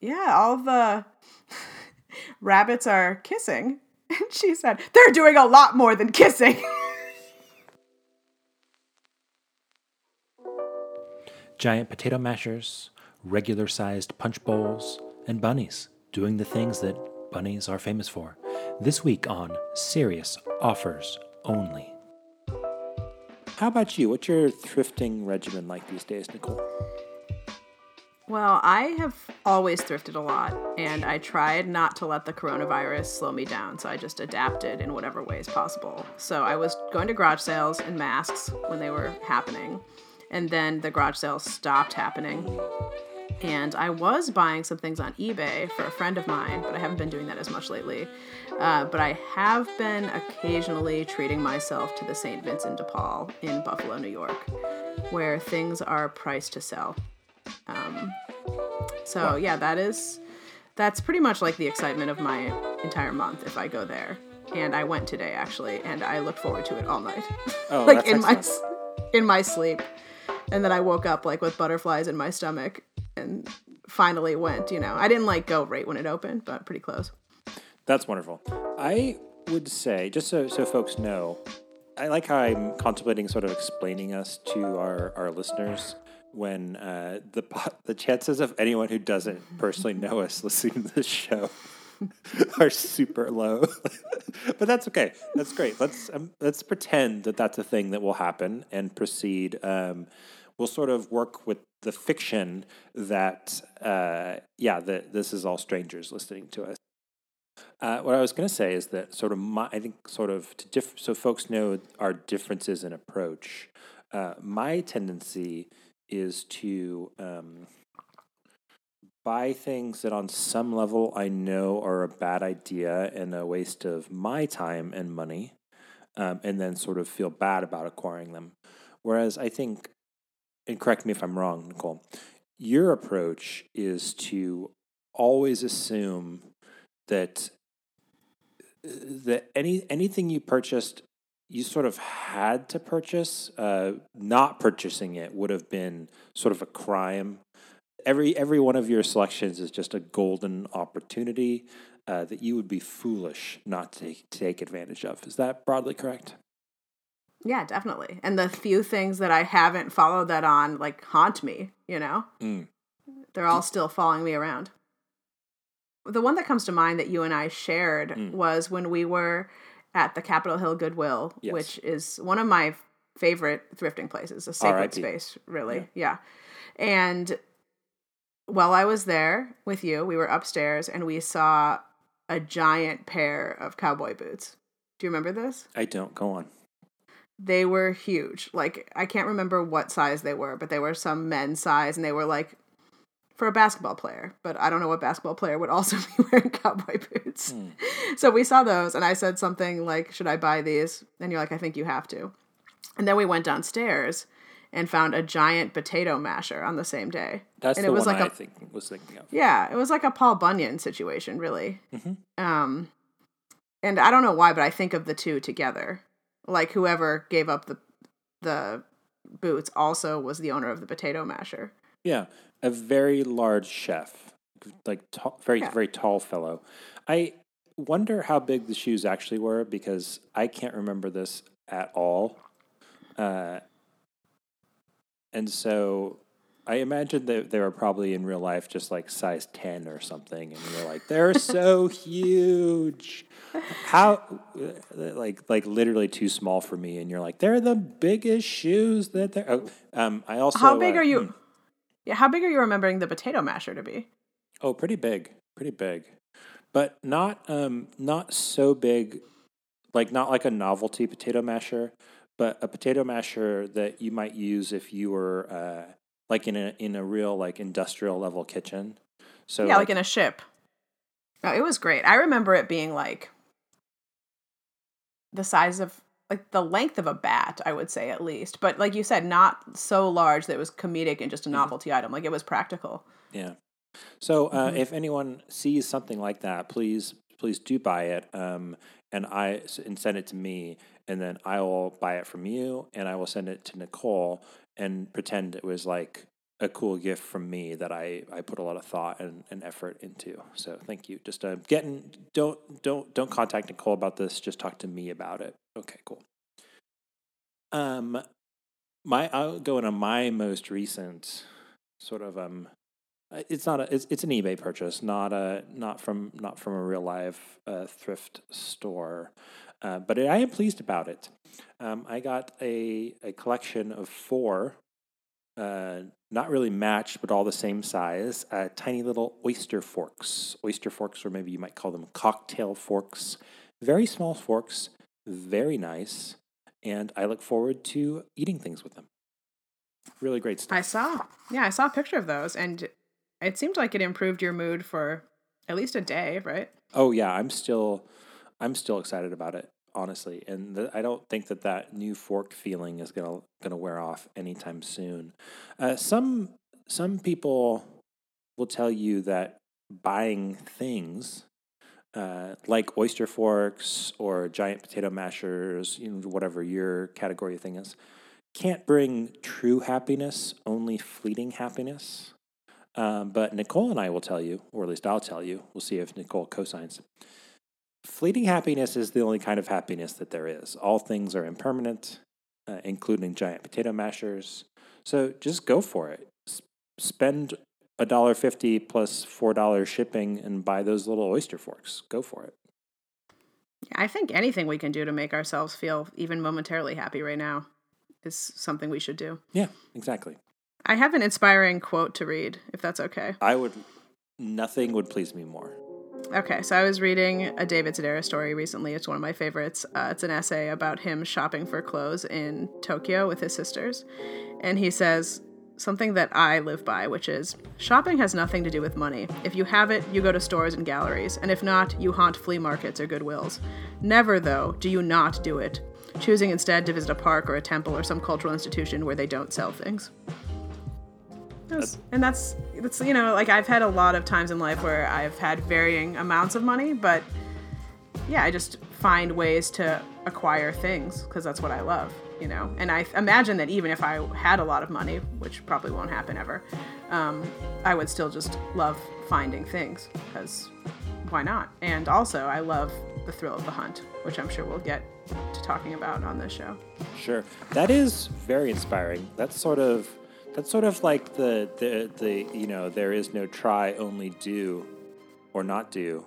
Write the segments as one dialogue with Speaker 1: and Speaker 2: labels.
Speaker 1: yeah, all the rabbits are kissing. And she said, they're doing a lot more than kissing.
Speaker 2: Giant potato mashers, regular sized punch bowls, and bunnies doing the things that bunnies are famous for. This week on Serious Offers Only. How about you? What's your thrifting regimen like these days, Nicole?
Speaker 1: Well, I have always thrifted a lot, and I tried not to let the coronavirus slow me down, so I just adapted in whatever ways possible. So I was going to garage sales and masks when they were happening, and then the garage sales stopped happening. And I was buying some things on eBay for a friend of mine, but I haven't been doing that as much lately. Uh, but I have been occasionally treating myself to the St. Vincent de Paul in Buffalo, New York, where things are priced to sell. Um, so yeah, that is that's pretty much like the excitement of my entire month if I go there. And I went today actually, and I look forward to it all night,
Speaker 2: Oh,
Speaker 1: like
Speaker 2: that's
Speaker 1: in my in my sleep. And then I woke up like with butterflies in my stomach, and finally went. You know, I didn't like go right when it opened, but pretty close.
Speaker 2: That's wonderful. I would say, just so, so folks know, I like how I'm contemplating sort of explaining us to our, our listeners when uh, the the chances of anyone who doesn't personally know us listening to this show are super low. but that's okay. That's great. Let's um, let's pretend that that's a thing that will happen and proceed. Um, we'll sort of work with the fiction that uh, yeah, that this is all strangers listening to us. Uh, what I was going to say is that sort of my, I think sort of to diff- so folks know our differences in approach. Uh, my tendency is to um, buy things that on some level I know are a bad idea and a waste of my time and money, um, and then sort of feel bad about acquiring them. Whereas I think, and correct me if I'm wrong, Nicole, your approach is to always assume that that any anything you purchased you sort of had to purchase uh, not purchasing it would have been sort of a crime every every one of your selections is just a golden opportunity uh, that you would be foolish not to take, advantage of is that broadly correct
Speaker 1: Yeah, definitely. And the few things that I haven't followed that on like haunt me, you know?
Speaker 2: Mm.
Speaker 1: They're all still following me around. The one that comes to mind that you and I shared
Speaker 2: Mm.
Speaker 1: was when we were at the Capitol Hill Goodwill,
Speaker 2: Yes.
Speaker 1: which is one of my favorite thrifting places, a sacred
Speaker 2: R.I.P..
Speaker 1: space, really. Yeah. And while I was there with you, we were upstairs and we saw a giant pair of cowboy boots. Do you remember this?
Speaker 2: i don't go on
Speaker 1: they were huge. Like I can't remember what size they were, but they were some men's size, and they were like for a basketball player. But I don't know what basketball player would also be wearing cowboy boots. So we saw those, and I said something like, "Should I buy these?" And you're like, "I think you have to." And then we went downstairs and found a giant potato masher on the same day.
Speaker 2: that's
Speaker 1: and
Speaker 2: the
Speaker 1: it was
Speaker 2: one
Speaker 1: like
Speaker 2: i
Speaker 1: a
Speaker 2: think was thinking of
Speaker 1: yeah, it was like a Paul Bunyan situation, really.
Speaker 2: Mhm.
Speaker 1: Um, and I don't know why, but I think of the two together. Like whoever gave up the the boots also was the owner of the potato masher.
Speaker 2: Yeah, a very large chef, like tall, very
Speaker 1: Yeah.
Speaker 2: very tall fellow. I wonder how big the shoes actually were because I can't remember this at all. Uh, and so I imagine that they were probably in real life just like size ten or something, and you're like, they're so huge. How, uh, like, like literally too small for me, and you're like, they're the biggest shoes that they're. Oh, um, I also
Speaker 1: how big
Speaker 2: uh,
Speaker 1: are you? Yeah, how big are you remembering the potato masher to be?
Speaker 2: Oh, pretty big, pretty big, but not um not so big, like not like a novelty potato masher, but a potato masher that you might use if you were uh like in a in a real like industrial level kitchen. So
Speaker 1: yeah, like, in a ship. No, it was great. I remember it being like the size of like the length of a bat, I would say at least. But like you said, not so large that it was comedic and just a novelty item. Like it was practical.
Speaker 2: Yeah. So uh,
Speaker 1: Mhm.
Speaker 2: if anyone sees something like that, please please do buy it. Um, and I and send it to me, and then I will buy it from you, and I will send it to Nicole and pretend it was like a cool gift from me that I, I put a lot of thought and, and effort into. So thank you. Just uh, getting don't don't don't contact Nicole about this. Just talk to me about it. Okay, cool. Um, my I'll go into my most recent sort of um, it's not a it's, it's an eBay purchase, not a not from not from a real live uh, thrift store, uh, but I am pleased about it. Um, I got a a collection of four uh, not really matched, but all the same size, uh, tiny little oyster forks. Oyster forks, or maybe you might call them cocktail forks. Very small forks, very nice, and I look forward to eating things with them. Really great stuff.
Speaker 1: I saw, yeah, I saw a picture of those, and it seemed like it improved your mood for at least a day, right?
Speaker 2: Oh yeah, I'm still, I'm still excited about it honestly. And the, I don't think that that new fork feeling is gonna gonna wear off anytime soon. Uh, some some people will tell you that buying things uh, like oyster forks or giant potato mashers, you know, whatever your category thing is, can't bring true happiness, only fleeting happiness. Um, but Nicole and I will tell you, or at least I'll tell you, we'll see if Nicole cosigns fleeting happiness is the only kind of happiness that there is. All things are impermanent, uh, including giant potato mashers. So just go for it. S- spend a dollar fifty plus four dollars shipping and buy those little oyster forks. Go for it.
Speaker 1: I think anything we can do to make ourselves feel even momentarily happy right now is something we should do.
Speaker 2: Yeah, exactly.
Speaker 1: I have an inspiring quote to read, if that's okay.
Speaker 2: I would. Nothing would please me more.
Speaker 1: Okay, so I was reading a David Sedaris story recently. It's one of my favorites. Uh, it's an essay about him shopping for clothes in Tokyo with his sisters. And he says something that I live by, which is shopping has nothing to do with money. If you have it, you go to stores and galleries. And if not, you haunt flea markets or Goodwills. Never, though, do you not do it, choosing instead to visit a park or a temple or some cultural institution where they don't sell things and that's that's you know like I've had a lot of times in life where I've had varying amounts of money, but yeah, I just find ways to acquire things because that's what I love, you know. And I imagine that even if I had a lot of money, which probably won't happen ever, um, I would still just love finding things because why not? And also, I love the thrill of the hunt, which I'm sure we'll get to talking about on this show.
Speaker 2: Sure, that is very inspiring. That's sort of that's sort of like the, the, the you know, there is no try, only do or not do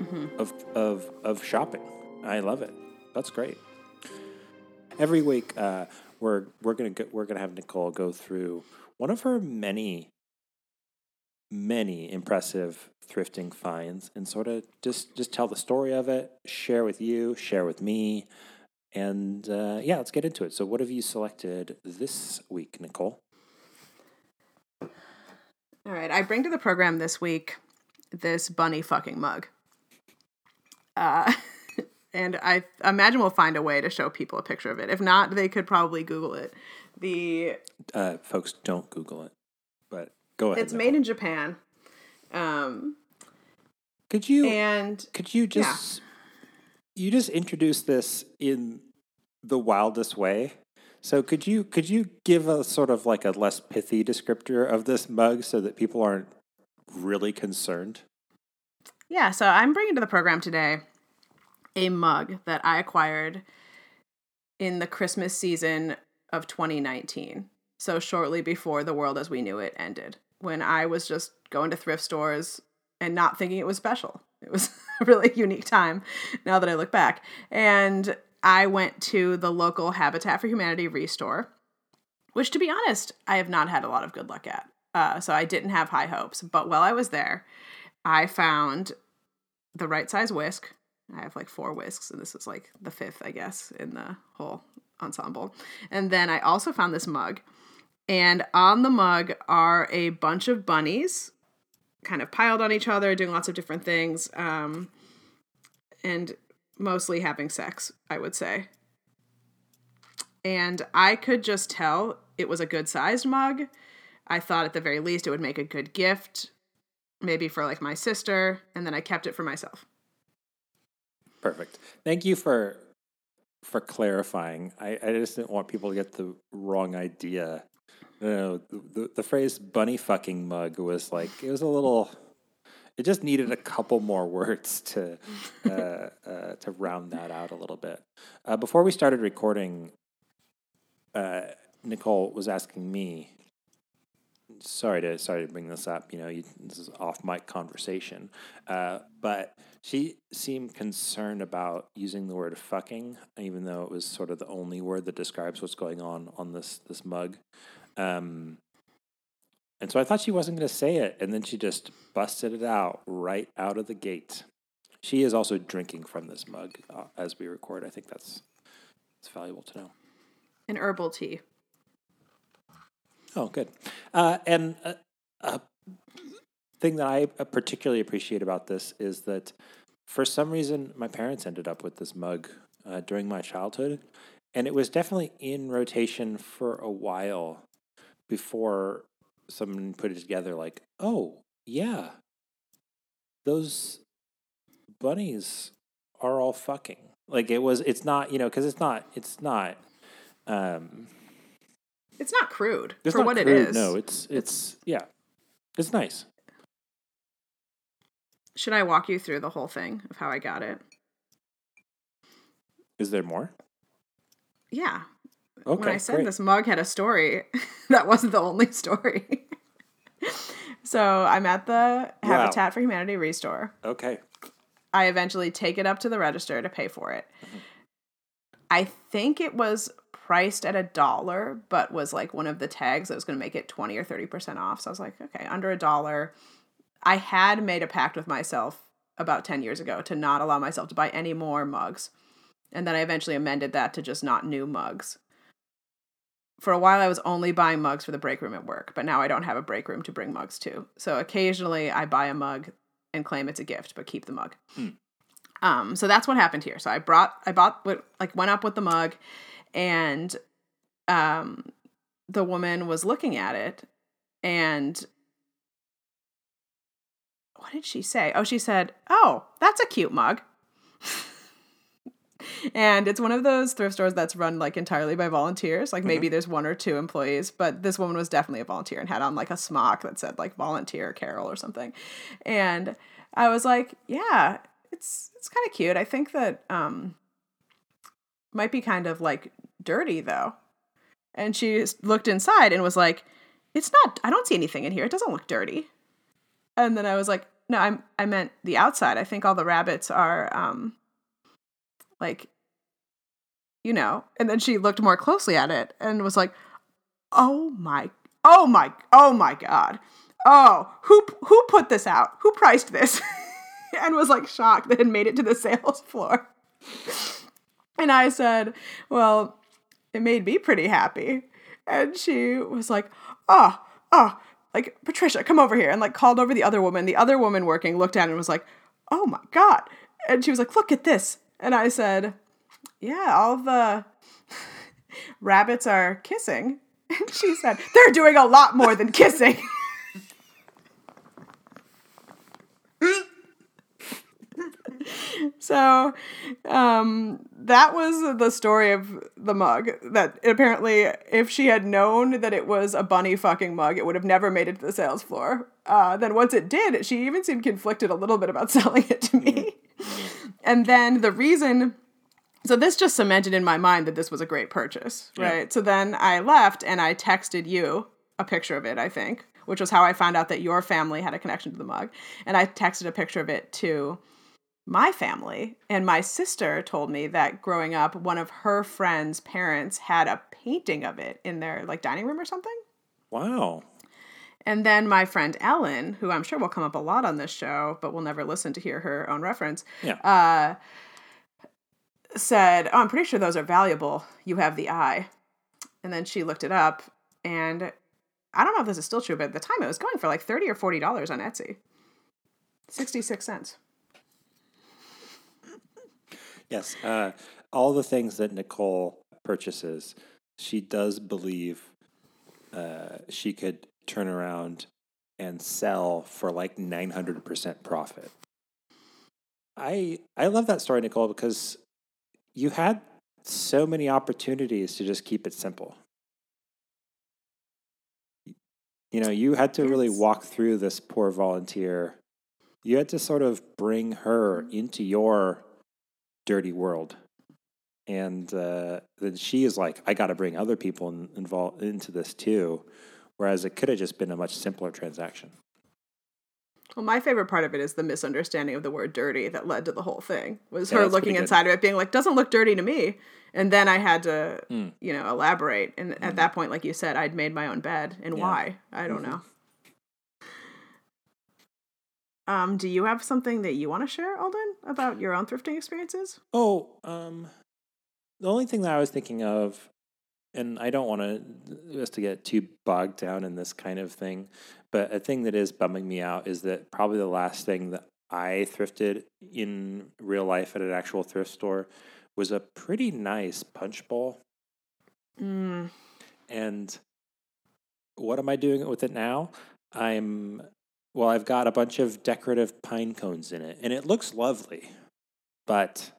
Speaker 2: mm-hmm. of, of, of shopping. I love it. That's great. Every week, uh, we're we're gonna go, we're gonna have Nicole go through one of her many many impressive thrifting finds and sort of just just tell the story of it, share with you, share with me, and uh, yeah, let's get into it. So, what have you selected this week, Nicole?
Speaker 1: All right, I bring to the program this week this bunny fucking mug. Uh, and I imagine we'll find a way to show people a picture of it. If not, they could probably Google it. The
Speaker 2: uh, folks don't Google it, but go ahead.
Speaker 1: It's made in Japan. Um,
Speaker 2: could you
Speaker 1: and
Speaker 2: could you just yeah you just introduced this in the wildest way. So could you could you give a sort of like a less pithy descriptor of this mug so that people aren't really concerned?
Speaker 1: Yeah, so I'm bringing to the program today a mug that I acquired in the Christmas season of 2019. So shortly before the world as we knew it ended, when I was just going to thrift stores and not thinking it was special. It was a really unique time now that I look back. And I went to the local Habitat for Humanity restore, which to be honest, I have not had a lot of good luck at. Uh, so I didn't have high hopes. But while I was there, I found the right size whisk. I have like four whisks, and this is like the fifth, I guess, in the whole ensemble. And then I also found this mug. And on the mug are a bunch of bunnies kind of piled on each other, doing lots of different things, um, and mostly having sex, I would say. And I could just tell it was a good sized mug. I thought at the very least it would make a good gift, maybe for like my sister, and then I kept it for myself.
Speaker 2: Perfect. Thank you for for clarifying. I, I just didn't want people to get the wrong idea No, the, the phrase "bunny fucking mug" was like it was a little. It just needed a couple more words to uh, uh, to round that out a little bit. Uh, before we started recording, uh, Nicole was asking me. Sorry to sorry to bring this up. You know, you, this is off mic conversation, uh, but she seemed concerned about using the word "fucking," even though it was sort of the only word that describes what's going on on this this mug. Um, and so I thought she wasn't going to say it, and then she just busted it out right out of the gate. She is also drinking from this mug uh, as we record. I think that's it's valuable to know.
Speaker 1: An herbal tea.
Speaker 2: Oh, good. Uh, and a, a thing that I particularly appreciate about this is that for some reason my parents ended up with this mug uh, during my childhood, and it was definitely in rotation for a while before someone put it together. Like, oh yeah, those bunnies are all fucking. Like it was. It's not. You know, because it's not. It's not. Um,
Speaker 1: It's not crude
Speaker 2: it's
Speaker 1: for
Speaker 2: not
Speaker 1: what it
Speaker 2: crude,
Speaker 1: is.
Speaker 2: No, it's it's yeah, it's nice.
Speaker 1: Should I walk you through the whole thing of how I got it?
Speaker 2: Is there more?
Speaker 1: Yeah.
Speaker 2: Okay,
Speaker 1: when I said
Speaker 2: great.
Speaker 1: this mug had a story, that wasn't the only story. so I'm at the Habitat for Humanity restore.
Speaker 2: Okay.
Speaker 1: I eventually take it up to the register to pay for it. Mm-hmm. I think it was priced at a dollar, but was like one of the tags that was going to make it 20 or 30% off. So I was like, okay, under a dollar. I had made a pact with myself about 10 years ago to not allow myself to buy any more mugs. And then I eventually amended that to just not new mugs. For a while, I was only buying mugs for the break room at work, but now I don't have a break room to bring mugs to. So occasionally I buy a mug and claim it's a gift, but keep the mug. Um, so that's what happened here. So I brought, I bought, what like went up with the mug, and um, the woman was looking at it, and what did she say? Oh, she said, "Oh, that's a cute mug." and it's one of those thrift stores that's run like entirely by volunteers. Like maybe there's one or two employees, but this woman was definitely a volunteer and had on like a smock that said like volunteer Carol or something. And I was like, yeah, it's it's kind of cute. I think that um might be kind of like dirty though. And she looked inside and was like, "It's not. I don't see anything in here. It doesn't look dirty." And then I was like, "No, I'm I meant the outside. I think all the rabbits are um like you know." And then she looked more closely at it and was like, "Oh my Oh my Oh my god. Oh, who who put this out? Who priced this?" and was like shocked that it made it to the sales floor. And I said, Well, it made me pretty happy. And she was like, Oh, oh, like, Patricia, come over here. And like called over the other woman. The other woman working looked at and was like, Oh my God. And she was like, Look at this. And I said, Yeah, all the rabbits are kissing. And she said, They're doing a lot more than kissing. so um, that was the story of the mug. That apparently, if she had known that it was a bunny fucking mug, it would have never made it to the sales floor. Uh, then once it did, she even seemed conflicted a little bit about selling it to me. and then the reason. So this just cemented in my mind that this was a great purchase,
Speaker 2: Yeah.
Speaker 1: right? So then I left and I texted you a picture of it, I think, which was how I found out that your family had a connection to the mug. And I texted a picture of it to my family. And my sister told me that growing up, one of her friends' parents had a painting of it in their like dining room or something.
Speaker 2: Wow.
Speaker 1: And then my friend Ellen, who I'm sure will come up a lot on this show, but we'll never listen to hear her own reference,
Speaker 2: Yeah.
Speaker 1: uh, said, Oh, I'm pretty sure those are valuable. You have the eye. And then she looked it up, and I don't know if this is still true, but at the time it was going for like 30 or $40 on Etsy. 66 cents.
Speaker 2: Yes. Uh, all the things that Nicole purchases, she does believe uh, she could turn around and sell for like 900% profit. I I love that story, Nicole, because you had so many opportunities to just keep it simple. You know, you had to really walk through this poor volunteer. You had to sort of bring her into your dirty world. And uh, then she is like, I got to bring other people in, involved into this too. Whereas it could have just been a much simpler transaction.
Speaker 1: Well, my favorite part of it is the misunderstanding of the word dirty that led to the whole thing. Was
Speaker 2: Yeah,
Speaker 1: her looking inside of it, being like, "Doesn't look dirty to me," and then I had to,
Speaker 2: Hmm.
Speaker 1: you know, elaborate. And at that point, like you said, I'd made my own bed, and
Speaker 2: Yeah.
Speaker 1: why? I don't
Speaker 2: Mhm.
Speaker 1: know. Um, do you have something that you want to share, Alden, about your own thrifting experiences?
Speaker 2: Oh, um, the only thing that I was thinking of, and I don't want to us to get too bogged down in this kind of thing, but a thing that is bumming me out is that probably the last thing that I thrifted in real life at an actual thrift store was a pretty nice punch bowl.
Speaker 1: Mm,
Speaker 2: And what am I doing with it now? I'm well, I've got a bunch of decorative pine cones in it, and it looks lovely, but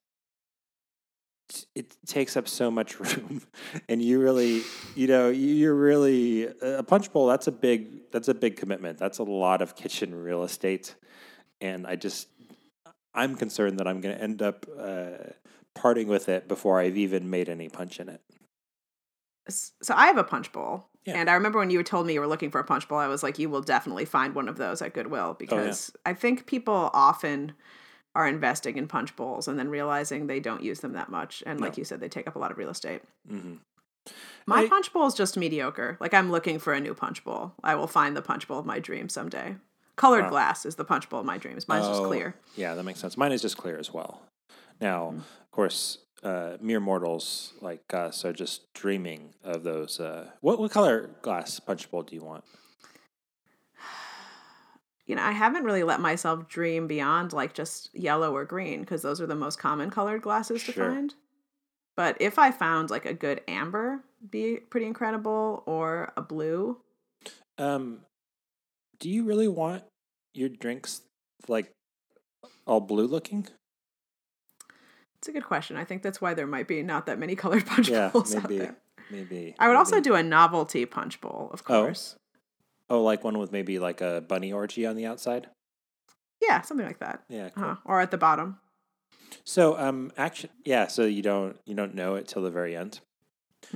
Speaker 2: it takes up so much room, and you really, you know, you- you're really a punch bowl. That's a big, that's a big commitment. That's a lot of kitchen real estate, and I just, I'm concerned that I'm going to end up uh, parting with it before I've even made any punch in it.
Speaker 1: so I have a punch bowl.
Speaker 2: Yeah.
Speaker 1: And I remember when you told me you were looking for a punch bowl, I was like, you will definitely find one of those at Goodwill because I think people often are investing in punch bowls and then realizing they don't use them that much. And like
Speaker 2: No.
Speaker 1: you said, they take up a lot of real estate.
Speaker 2: hmm
Speaker 1: My
Speaker 2: I-
Speaker 1: punch bowl is just mediocre. Like I'm looking for a new punch bowl. I will find the punch bowl of my dreams someday. Colored
Speaker 2: Wow.
Speaker 1: glass is the punch bowl of my dreams. Mine's just
Speaker 2: Oh,
Speaker 1: clear.
Speaker 2: Yeah, that makes sense. Mine is just clear as well. Now,
Speaker 1: Mm.
Speaker 2: of course, uh, mere mortals like us are just dreaming of those. Uh, what what color glass punch bowl do you want?
Speaker 1: You know, I haven't really let myself dream beyond like just yellow or green because those are the most common colored glasses to find. But if I found like a good amber, be pretty incredible, or a blue.
Speaker 2: Um, do you really want your drinks like all blue looking?
Speaker 1: It's a good question. I think that's why there might be not that many colored punch
Speaker 2: Yeah,
Speaker 1: bowls out there.
Speaker 2: Maybe.
Speaker 1: I would also do a novelty punch bowl, of
Speaker 2: Oh.
Speaker 1: course.
Speaker 2: Oh, like one with maybe like a bunny orgy on the outside.
Speaker 1: Yeah, something like that.
Speaker 2: Yeah. Cool.
Speaker 1: Uh-huh. Or at the bottom.
Speaker 2: So, um, action. Yeah. So you don't you don't know it till the very end.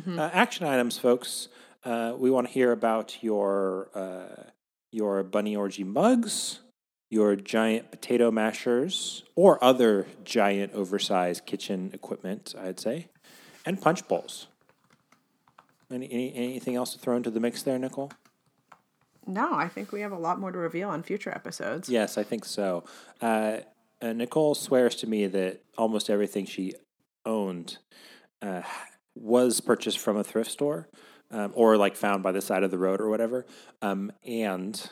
Speaker 1: Mhm.
Speaker 2: Uh, action items, folks. Uh, we want to hear about your uh, your bunny orgy mugs, your giant potato mashers, or other giant oversized kitchen equipment. I'd say, and punch bowls. Any, any anything else to throw into the mix there, Nicole?
Speaker 1: No, I think we have a lot more to reveal on future episodes.
Speaker 2: Yes, I think so. Uh, uh, Nicole swears to me that almost everything she owned uh, was purchased from a thrift store um, or like found by the side of the road or whatever, um, and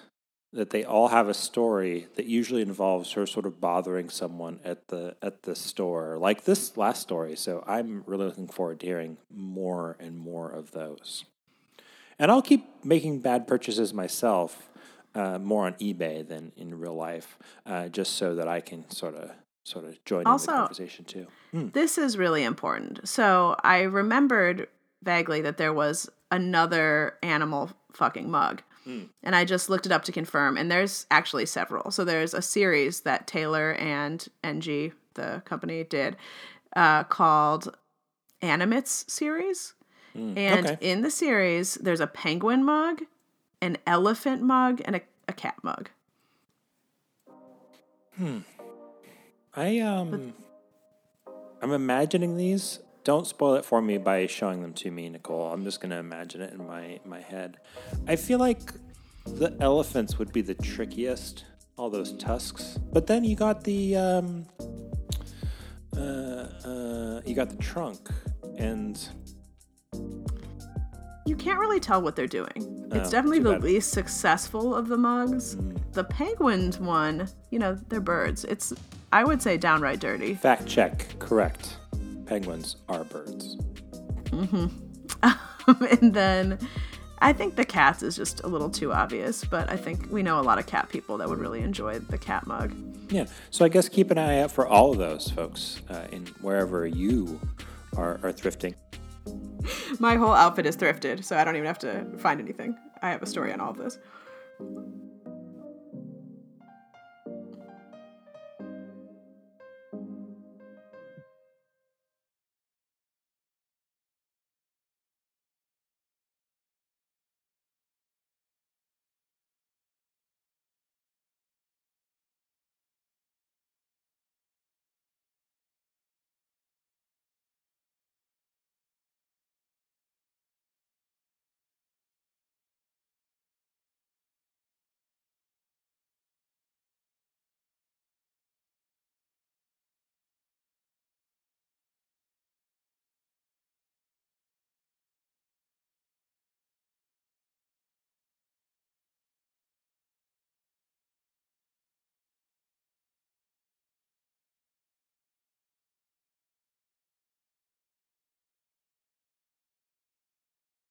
Speaker 2: that they all have a story that usually involves her sort of bothering someone at the at the store, like this last story. So I'm really looking forward to hearing more and more of those. And I'll keep making bad purchases myself, uh, more on eBay than in real life, uh, just so that I can sort of sort of join
Speaker 1: Also-
Speaker 2: in the conversation too. Hmm.
Speaker 1: This is really important. So I remembered vaguely that there was another animal fucking mug.
Speaker 2: Mm.
Speaker 1: And I just looked it up to confirm, and there's actually several. So there's a series that Taylor and NG, the company, did uh, called Animates series.
Speaker 2: Mm,
Speaker 1: And
Speaker 2: okay.
Speaker 1: in the series, there's a penguin mug, an elephant mug, and a, a cat mug. Hmm.
Speaker 2: I um, I'm imagining these. Don't spoil it for me by showing them to me, Nicole. I'm just gonna imagine it in my my head. I feel like the elephants would be the trickiest. All those tusks, but then you got the um, uh, uh, you got the trunk, and
Speaker 1: You can't really tell what they're doing. It's
Speaker 2: Oh,
Speaker 1: definitely the
Speaker 2: bad.
Speaker 1: Least successful of the mugs. The penguins one, you know, they're birds. It's I would say downright dirty.
Speaker 2: fact check correct. Penguins are birds.
Speaker 1: and then I think the cats is just a little too obvious, but I think we know a lot of cat people that would really enjoy the cat mug.
Speaker 2: Yeah. So I guess keep an eye out for all of those folks uh, in wherever you are, are thrifting.
Speaker 1: My whole outfit is thrifted, so I don't even have to find anything. I have a story on all of this.